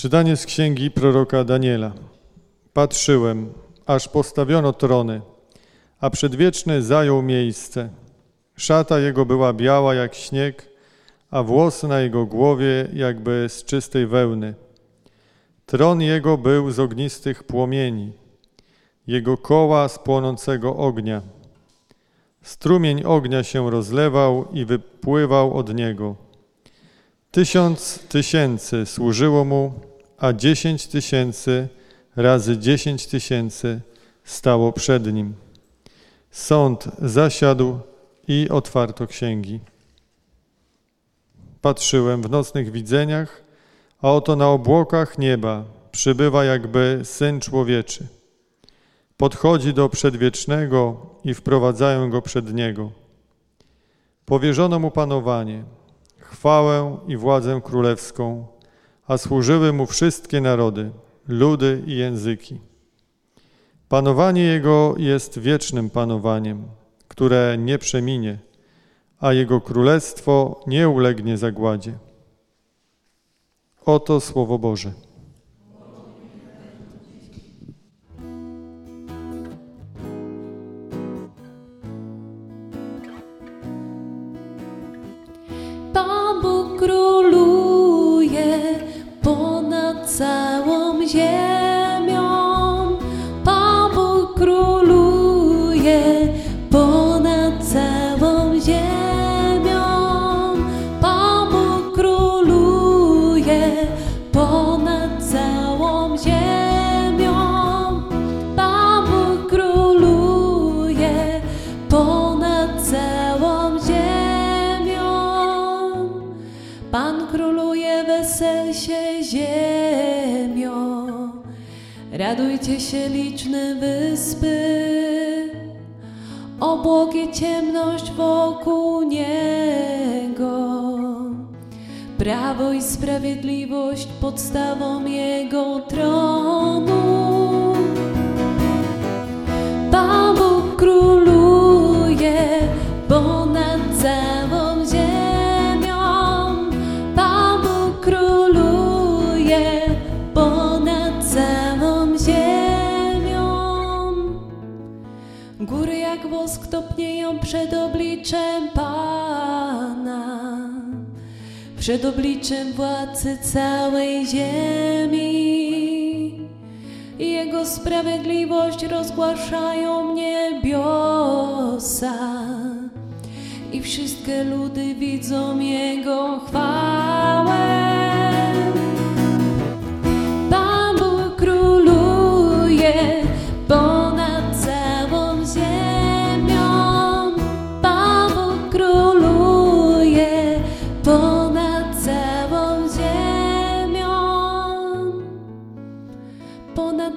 Czytanie z księgi proroka Daniela. Patrzyłem, aż postawiono trony, a przedwieczny zajął miejsce. Szata jego była biała jak śnieg, a włosy na jego głowie jakby z czystej wełny. Tron jego był z ognistych płomieni, jego koła z płonącego ognia. Strumień ognia się rozlewał i wypływał od niego. Tysiąc tysięcy służyło mu, a dziesięć tysięcy razy dziesięć tysięcy stało przed nim. Sąd zasiadł i otwarto księgi. Patrzyłem w nocnych widzeniach, a oto na obłokach nieba przybywa jakby Syn Człowieczy. Podchodzi do Przedwiecznego i wprowadzają Go przed Niego. Powierzono Mu panowanie, chwałę i władzę królewską, a służyły Mu wszystkie narody, ludy i języki. Panowanie Jego jest wiecznym panowaniem, które nie przeminie, a Jego królestwo nie ulegnie zagładzie. Oto Słowo Boże. Pan króluje, wesel się ziemią. Radujcie się liczne wyspy, obłogie ciemność wokół Niego. Prawo i sprawiedliwość podstawą Jego tronu. Pan Bóg króluje Góry jak wosk topnieją przed obliczem Pana, przed obliczem władcy całej ziemi. Jego sprawiedliwość rozgłaszają niebiosa i wszystkie ludy widzą Jego chwałę.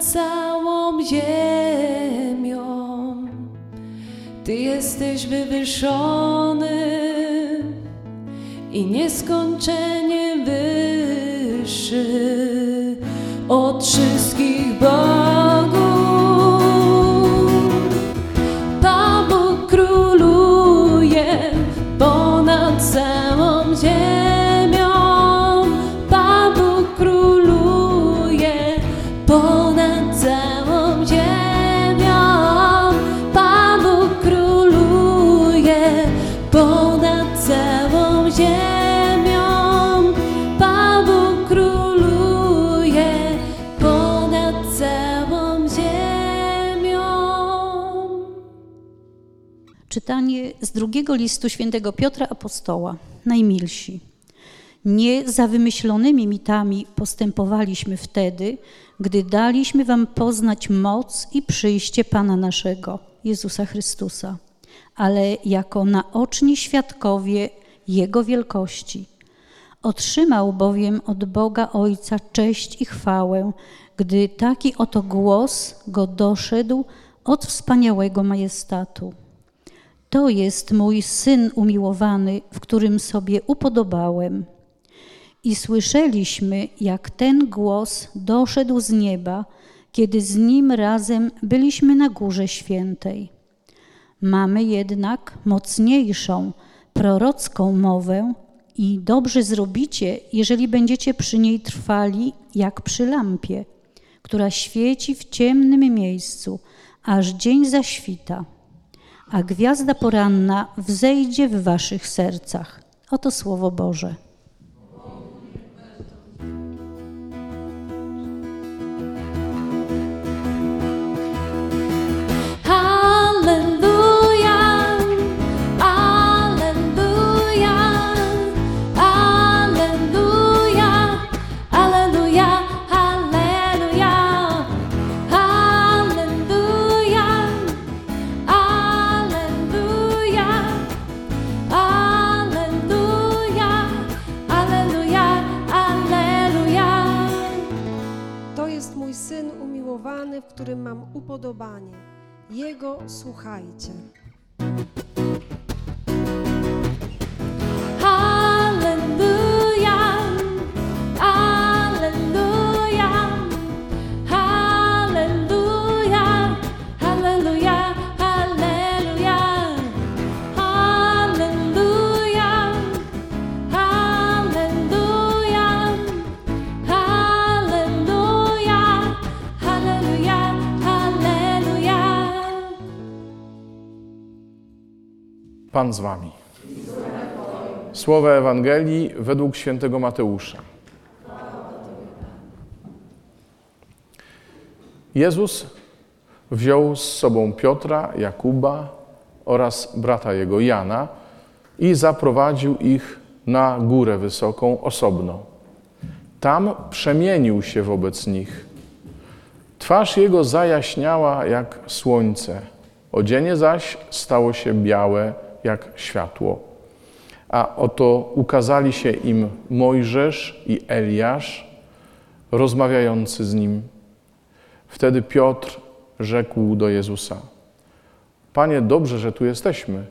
Całą ziemią. Ty jesteś wywyższony i nieskończenie wyższy od wszystkich bogów. Z drugiego listu świętego Piotra Apostoła, najmilsi. Nie za wymyślonymi mitami postępowaliśmy wtedy, gdy daliśmy wam poznać moc i przyjście Pana naszego, Jezusa Chrystusa, ale jako naoczni świadkowie Jego wielkości. Otrzymał bowiem od Boga Ojca cześć i chwałę, gdy taki oto głos go doszedł od wspaniałego majestatu. To jest mój syn umiłowany, w którym sobie upodobałem. I słyszeliśmy, jak ten głos doszedł z nieba, kiedy z nim razem byliśmy na Górze Świętej. Mamy jednak mocniejszą, prorocką mowę i dobrze zrobicie, jeżeli będziecie przy niej trwali jak przy lampie, która świeci w ciemnym miejscu, aż dzień zaświta, a gwiazda poranna wzejdzie w waszych sercach. Oto Słowo Boże. W którym mam upodobanie. Jego słuchajcie. Pan z wami. Słowo Ewangelii według świętego Mateusza. Jezus wziął z sobą Piotra, Jakuba oraz brata jego Jana i zaprowadził ich na górę wysoką osobno. Tam przemienił się wobec nich. Twarz jego zajaśniała jak słońce, odzienie zaś stało się białe jak światło. A oto ukazali się im Mojżesz i Eliasz, rozmawiający z nim. Wtedy Piotr rzekł do Jezusa: Panie, dobrze, że tu jesteśmy.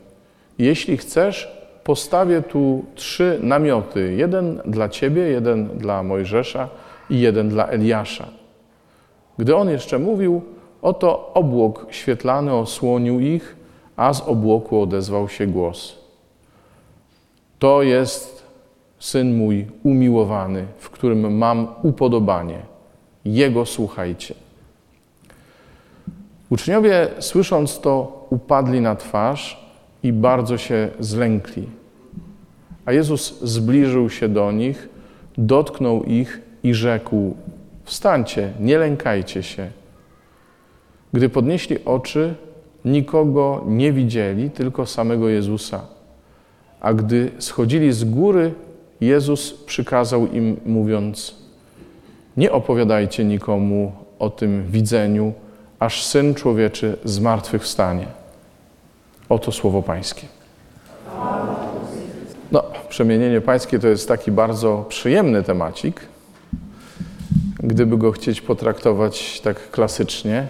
Jeśli chcesz, postawię tu trzy namioty: jeden dla ciebie, jeden dla Mojżesza i jeden dla Eliasza. Gdy on jeszcze mówił, oto obłok świetlany osłonił ich, a z obłoku odezwał się głos. To jest syn mój umiłowany, w którym mam upodobanie. Jego słuchajcie. Uczniowie, słysząc to, upadli na twarz i bardzo się zlękli. A Jezus zbliżył się do nich, dotknął ich i rzekł: Wstańcie, nie lękajcie się. Gdy podnieśli oczy, nikogo nie widzieli, tylko samego Jezusa. A gdy schodzili z góry, Jezus przykazał im, mówiąc: Nie opowiadajcie nikomu o tym widzeniu, aż syn człowieczy zmartwychwstanie. Oto słowo Pańskie. No, przemienienie Pańskie to jest taki bardzo przyjemny temacik, gdyby go chcieć potraktować tak klasycznie.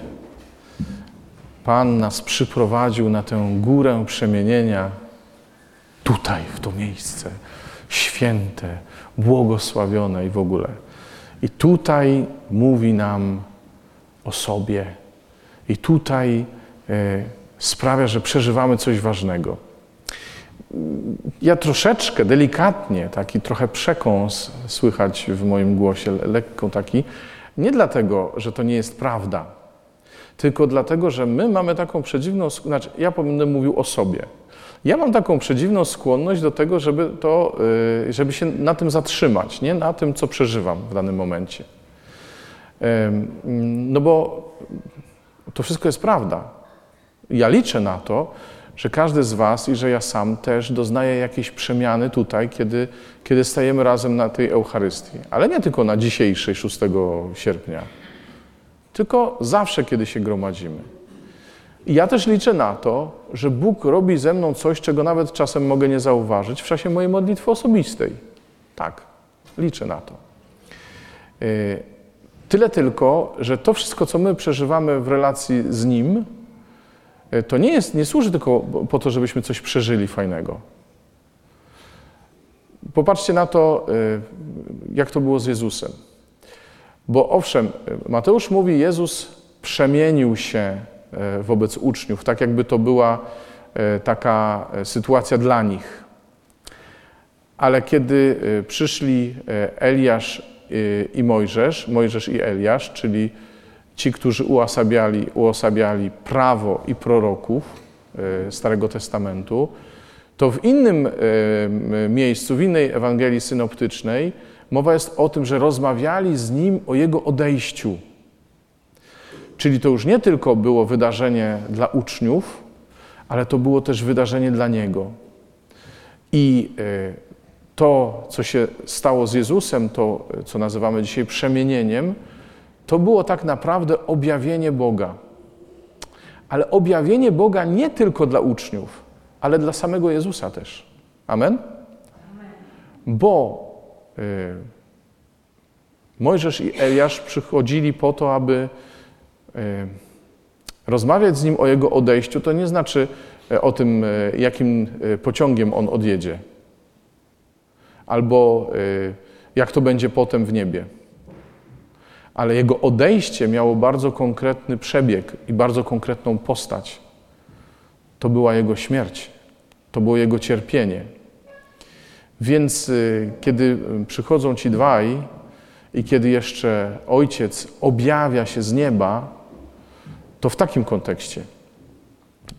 Pan nas przyprowadził na tę górę przemienienia, tutaj, w to miejsce, święte, błogosławione i w ogóle. I tutaj mówi nam o sobie. I tutaj e, sprawia, że przeżywamy coś ważnego. Ja troszeczkę, delikatnie, taki trochę przekąs słychać w moim głosie, lekko taki, nie dlatego, że to nie jest prawda, tylko dlatego, że my mamy taką przedziwną, znaczy ja będę mówił o sobie. Ja mam taką przedziwną skłonność do tego, żeby, to, y, żeby się na tym zatrzymać, nie na tym, co przeżywam w danym momencie. No bo to wszystko jest prawda. Ja liczę na to, że każdy z Was i że ja sam też doznaje jakiejś przemiany tutaj, kiedy, kiedy stajemy razem na tej Eucharystii. Ale nie tylko na dzisiejszej, 6 sierpnia, tylko zawsze, kiedy się gromadzimy. I ja też liczę na to, że Bóg robi ze mną coś, czego nawet czasem mogę nie zauważyć w czasie mojej modlitwy osobistej. Tak, liczę na to. Yy, Tyle tylko, że to wszystko, co my przeżywamy w relacji z Nim, yy, to nie, jest, nie służy tylko po to, żebyśmy coś przeżyli fajnego. Popatrzcie na to, yy, jak to było z Jezusem. Bo owszem, Mateusz mówi, Jezus przemienił się e, wobec uczniów, tak jakby to była e, taka e, sytuacja dla nich. Ale kiedy przyszli Eliasz i Mojżesz, Mojżesz i Eliasz, czyli ci, którzy uosabiali, uosabiali prawo i proroków Starego Testamentu, to w innym miejscu, w innej Ewangelii synoptycznej mowa jest o tym, że rozmawiali z nim o jego odejściu. Czyli to już nie tylko było wydarzenie dla uczniów, ale to było też wydarzenie dla niego. I y, to, co się stało z Jezusem, to, co nazywamy dzisiaj przemienieniem, to było tak naprawdę objawienie Boga. Ale objawienie Boga nie tylko dla uczniów, ale dla samego Jezusa też. Amen? Bo y, Mojżesz i Eliasz przychodzili po to, aby y, rozmawiać z nim o jego odejściu. To nie znaczy y, o tym, y, jakim y, pociągiem on odjedzie, albo y, jak to będzie potem w niebie. Ale jego odejście miało bardzo konkretny przebieg i bardzo konkretną postać. To była jego śmierć, to było jego cierpienie. Więc y, kiedy y, przychodzą ci dwaj i kiedy jeszcze ojciec objawia się z nieba, to w takim kontekście.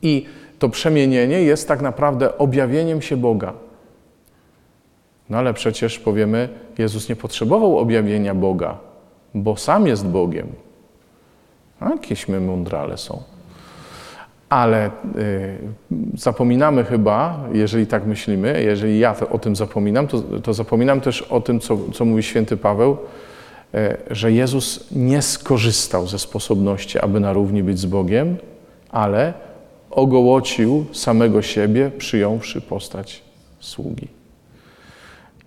I to przemienienie jest tak naprawdę objawieniem się Boga. No ale przecież powiemy, Jezus nie potrzebował objawienia Boga, bo sam jest Bogiem. A jakieś my mądrale są. Ale y, zapominamy chyba, jeżeli tak myślimy, jeżeli ja o tym zapominam, to, to zapominam też o tym, co, co mówi święty Paweł, y, że Jezus nie skorzystał ze sposobności, aby na równi być z Bogiem, ale ogołocił samego siebie, przyjąwszy postać sługi.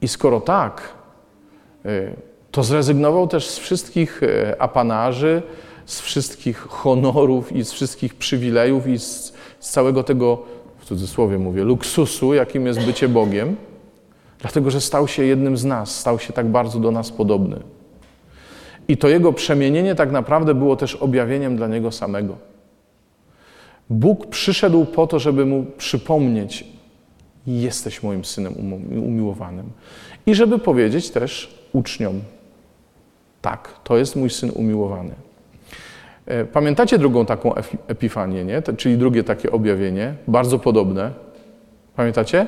I skoro tak, y, to zrezygnował też z wszystkich y, apanarzy, z wszystkich honorów i z wszystkich przywilejów i z, z całego tego, w cudzysłowie mówię, luksusu, jakim jest bycie Bogiem, dlatego że stał się jednym z nas, stał się tak bardzo do nas podobny. I to jego przemienienie tak naprawdę było też objawieniem dla niego samego. Bóg przyszedł po to, żeby mu przypomnieć, jesteś moim synem umiłowanym. I żeby powiedzieć też uczniom, tak, to jest mój syn umiłowany. E, Pamiętacie drugą taką epi- epifanię, nie? Czyli drugie takie objawienie, bardzo podobne. Pamiętacie?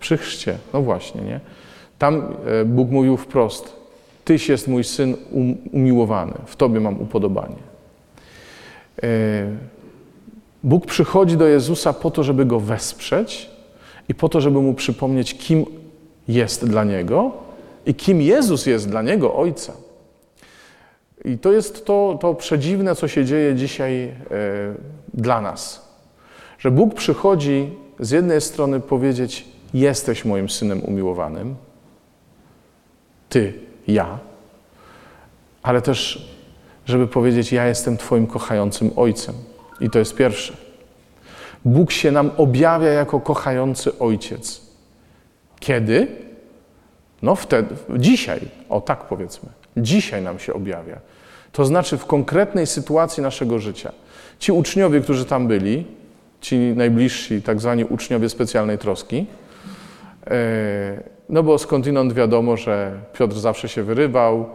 Przy chrzcie, no właśnie, nie? Tam e, Bóg mówił wprost, Tyś jest mój syn um- umiłowany, w Tobie mam upodobanie. E, Bóg przychodzi do Jezusa po to, żeby go wesprzeć i po to, żeby mu przypomnieć, kim jest dla niego i kim Jezus jest dla niego, Ojca. I to jest to, to przedziwne, co się dzieje dzisiaj e, dla nas. Że Bóg przychodzi z jednej strony powiedzieć: Jesteś moim synem umiłowanym, ty, ja, ale też, żeby powiedzieć: Ja jestem Twoim kochającym ojcem. I to jest pierwsze. Bóg się nam objawia jako kochający ojciec. Kiedy? No wtedy, dzisiaj, o tak powiedzmy, dzisiaj nam się objawia. To znaczy w konkretnej sytuacji naszego życia. Ci uczniowie, którzy tam byli, ci najbliżsi, tak zwani uczniowie specjalnej troski, e, no bo skądinąd wiadomo, że Piotr zawsze się wyrywał,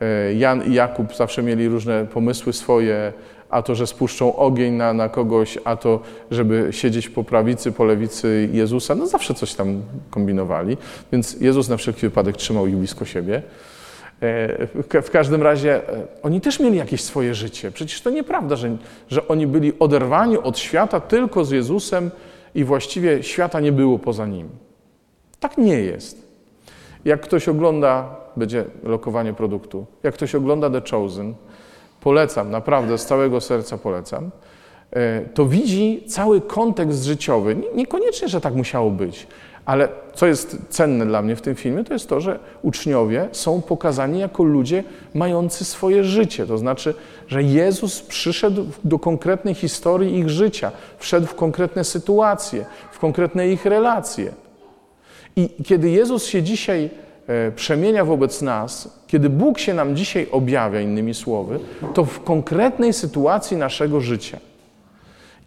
e, Jan i Jakub zawsze mieli różne pomysły swoje, a to, że spuszczą ogień na, na kogoś, a to, żeby siedzieć po prawicy, po lewicy Jezusa, no zawsze coś tam kombinowali. Więc Jezus na wszelki wypadek trzymał ich blisko siebie. E, W ka- w każdym razie e, oni też mieli jakieś swoje życie. Przecież to nieprawda, że, że oni byli oderwani od świata tylko z Jezusem i właściwie świata nie było poza nim. Tak nie jest. Jak ktoś ogląda, będzie lokowanie produktu, jak ktoś ogląda The Chosen, polecam, naprawdę z całego serca polecam, e, to widzi cały kontekst życiowy. Nie- Niekoniecznie, że tak musiało być, ale co jest cenne dla mnie w tym filmie, to jest to, że uczniowie są pokazani jako ludzie mający swoje życie. To znaczy, że Jezus przyszedł do konkretnej historii ich życia, wszedł w konkretne sytuacje, w konkretne ich relacje. I kiedy Jezus się dzisiaj e, przemienia wobec nas, kiedy Bóg się nam dzisiaj objawia, innymi słowy, to w konkretnej sytuacji naszego życia.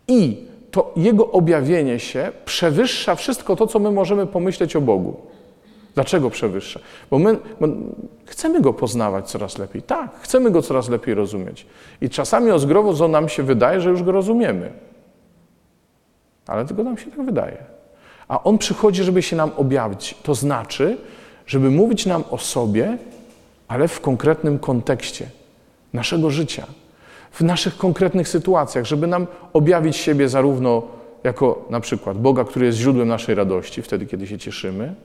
I to Jego objawienie się przewyższa wszystko to, co my możemy pomyśleć o Bogu. Dlaczego przewyższa? Bo my, bo chcemy Go poznawać coraz lepiej. Tak, chcemy Go coraz lepiej rozumieć. I czasami o zgrozo nam się wydaje, że już Go rozumiemy. Ale tylko nam się tak wydaje. A On przychodzi, żeby się nam objawić. To znaczy, żeby mówić nam o sobie, ale w konkretnym kontekście naszego życia, w naszych konkretnych sytuacjach, żeby nam objawić siebie zarówno jako na przykład Boga, który jest źródłem naszej radości, wtedy kiedy się cieszymy,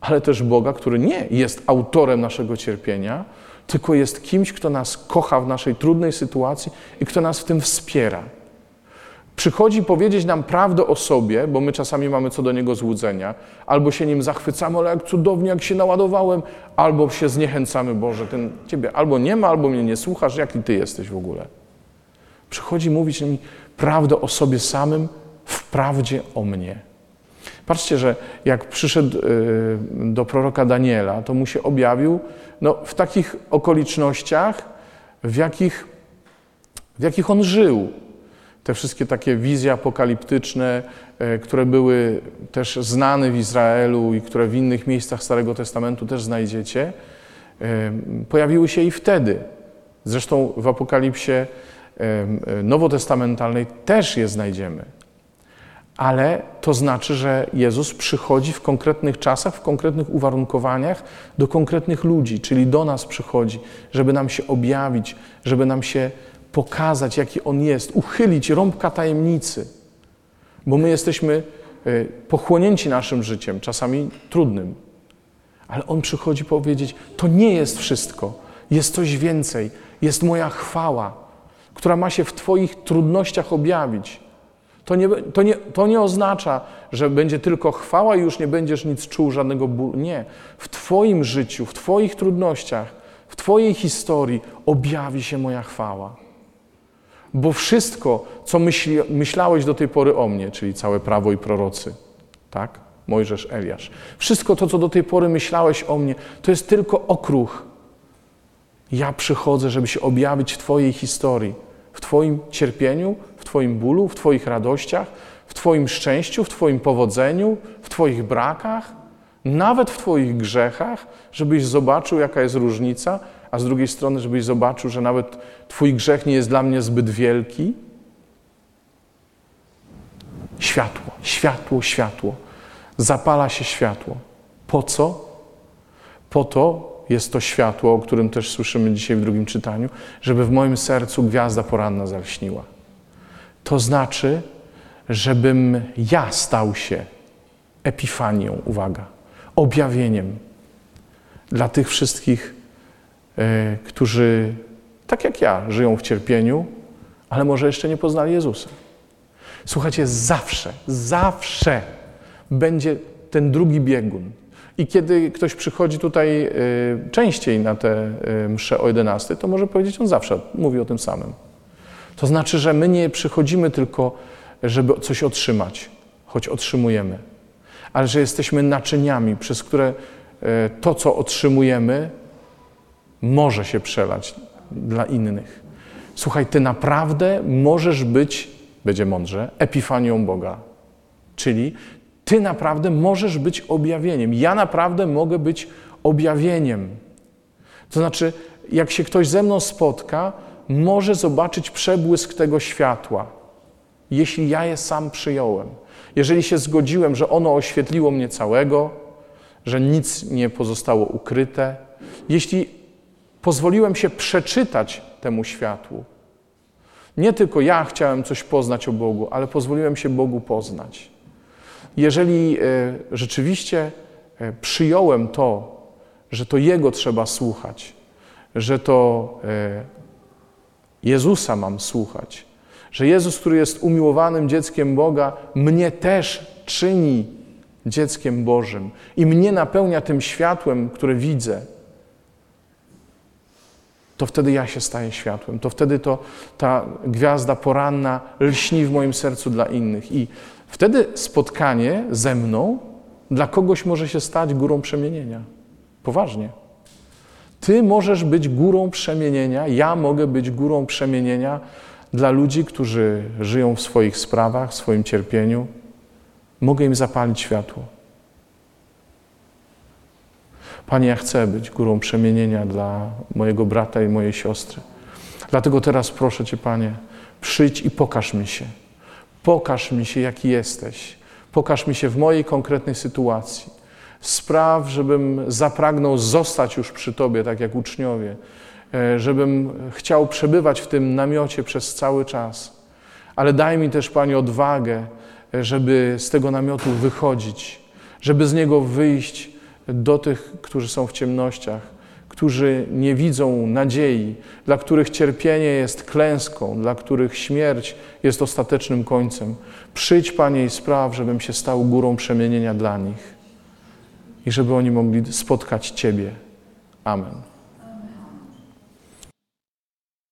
ale też Boga, który nie jest autorem naszego cierpienia, tylko jest kimś, kto nas kocha w naszej trudnej sytuacji i kto nas w tym wspiera. Przychodzi powiedzieć nam prawdę o sobie, bo my czasami mamy co do niego złudzenia, albo się nim zachwycamy, ale jak cudownie, jak się naładowałem, albo się zniechęcamy, Boże, ten ciebie albo nie ma, albo mnie nie słuchasz, jaki ty jesteś w ogóle. Przychodzi mówić mi prawdę o sobie samym, w prawdzie o mnie. Patrzcie, że jak przyszedł y, do proroka Daniela, to mu się objawił no, w takich okolicznościach, w jakich, w jakich on żył. Te wszystkie takie wizje apokaliptyczne, y, które były też znane w Izraelu i które w innych miejscach Starego Testamentu też znajdziecie, y, pojawiły się i wtedy. Zresztą w Apokalipsie nowotestamentalnej też je znajdziemy ale to znaczy, że Jezus przychodzi w konkretnych czasach, w konkretnych uwarunkowaniach do konkretnych ludzi, czyli do nas przychodzi, żeby nam się objawić, żeby nam się pokazać, jaki On jest, uchylić rąbka tajemnicy, bo my jesteśmy e, pochłonięci naszym życiem, czasami trudnym, ale On przychodzi powiedzieć: To nie jest wszystko, jest coś więcej, jest moja chwała, która ma się w Twoich trudnościach objawić. To nie, to, nie, to nie oznacza, że będzie tylko chwała i już nie będziesz nic czuł, żadnego bólu. Nie. W Twoim życiu, w Twoich trudnościach, w Twojej historii objawi się moja chwała. Bo wszystko, co myśli, myślałeś do tej pory o mnie, czyli całe prawo i prorocy, tak? Mojżesz, Eliasz. Wszystko to, co do tej pory myślałeś o mnie, to jest tylko okruch. Ja przychodzę, żeby się objawić w Twojej historii, w Twoim cierpieniu, Twoim bólu, w Twoich radościach, w Twoim szczęściu, w Twoim powodzeniu, w Twoich brakach, nawet w Twoich grzechach, żebyś zobaczył, jaka jest różnica, a z drugiej strony, żebyś zobaczył, że nawet Twój grzech nie jest dla mnie zbyt wielki. Światło, światło, światło. Zapala się światło. Po co? Po to jest to światło, o którym też słyszymy dzisiaj w drugim czytaniu, żeby w moim sercu gwiazda poranna zalśniła. To znaczy, żebym ja stał się epifanią, uwaga, objawieniem dla tych wszystkich, którzy tak jak ja żyją w cierpieniu, ale może jeszcze nie poznali Jezusa. Słuchajcie, zawsze, zawsze będzie ten drugi biegun. I kiedy ktoś przychodzi tutaj e, częściej na te e, msze o 11, to może powiedzieć, on zawsze mówi o tym samym. To znaczy, że my nie przychodzimy tylko, żeby coś otrzymać, choć otrzymujemy, ale że jesteśmy naczyniami, przez które e, to, co otrzymujemy, może się przelać dla innych. Słuchaj, ty naprawdę możesz być, będzie mądrze, epifanią Boga. Czyli ty naprawdę możesz być objawieniem. Ja naprawdę mogę być objawieniem. To znaczy, jak się ktoś ze mną spotka, może zobaczyć przebłysk tego światła, jeśli ja je sam przyjąłem. Jeżeli się zgodziłem, że ono oświetliło mnie całego, że nic nie pozostało ukryte, jeśli pozwoliłem się przeczytać temu światłu, nie tylko ja chciałem coś poznać o Bogu, ale pozwoliłem się Bogu poznać. Jeżeli e, rzeczywiście e, przyjąłem to, że to Jego trzeba słuchać, że to e, Jezusa mam słuchać. Że Jezus, który jest umiłowanym dzieckiem Boga, mnie też czyni dzieckiem Bożym i mnie napełnia tym światłem, które widzę. To wtedy ja się staję światłem. To wtedy to ta gwiazda poranna lśni w moim sercu dla innych. I wtedy spotkanie ze mną dla kogoś może się stać górą przemienienia. Poważnie. Ty możesz być górą przemienienia, ja mogę być górą przemienienia dla ludzi, którzy żyją w swoich sprawach, w swoim cierpieniu. Mogę im zapalić światło. Panie, ja chcę być górą przemienienia dla mojego brata i mojej siostry. Dlatego teraz proszę Cię, Panie, przyjdź i pokaż mi się. Pokaż mi się, jaki jesteś. Pokaż mi się w mojej konkretnej sytuacji. Spraw, żebym zapragnął zostać już przy Tobie, tak jak uczniowie, e, żebym chciał przebywać w tym namiocie przez cały czas. Ale daj mi też, Panie, odwagę, e, żeby z tego namiotu wychodzić, żeby z niego wyjść do tych, którzy są w ciemnościach, którzy nie widzą nadziei, dla których cierpienie jest klęską, dla których śmierć jest ostatecznym końcem. Przyjdź, Panie, i spraw, żebym się stał górą przemienienia dla nich i żeby oni mogli spotkać Ciebie. Amen.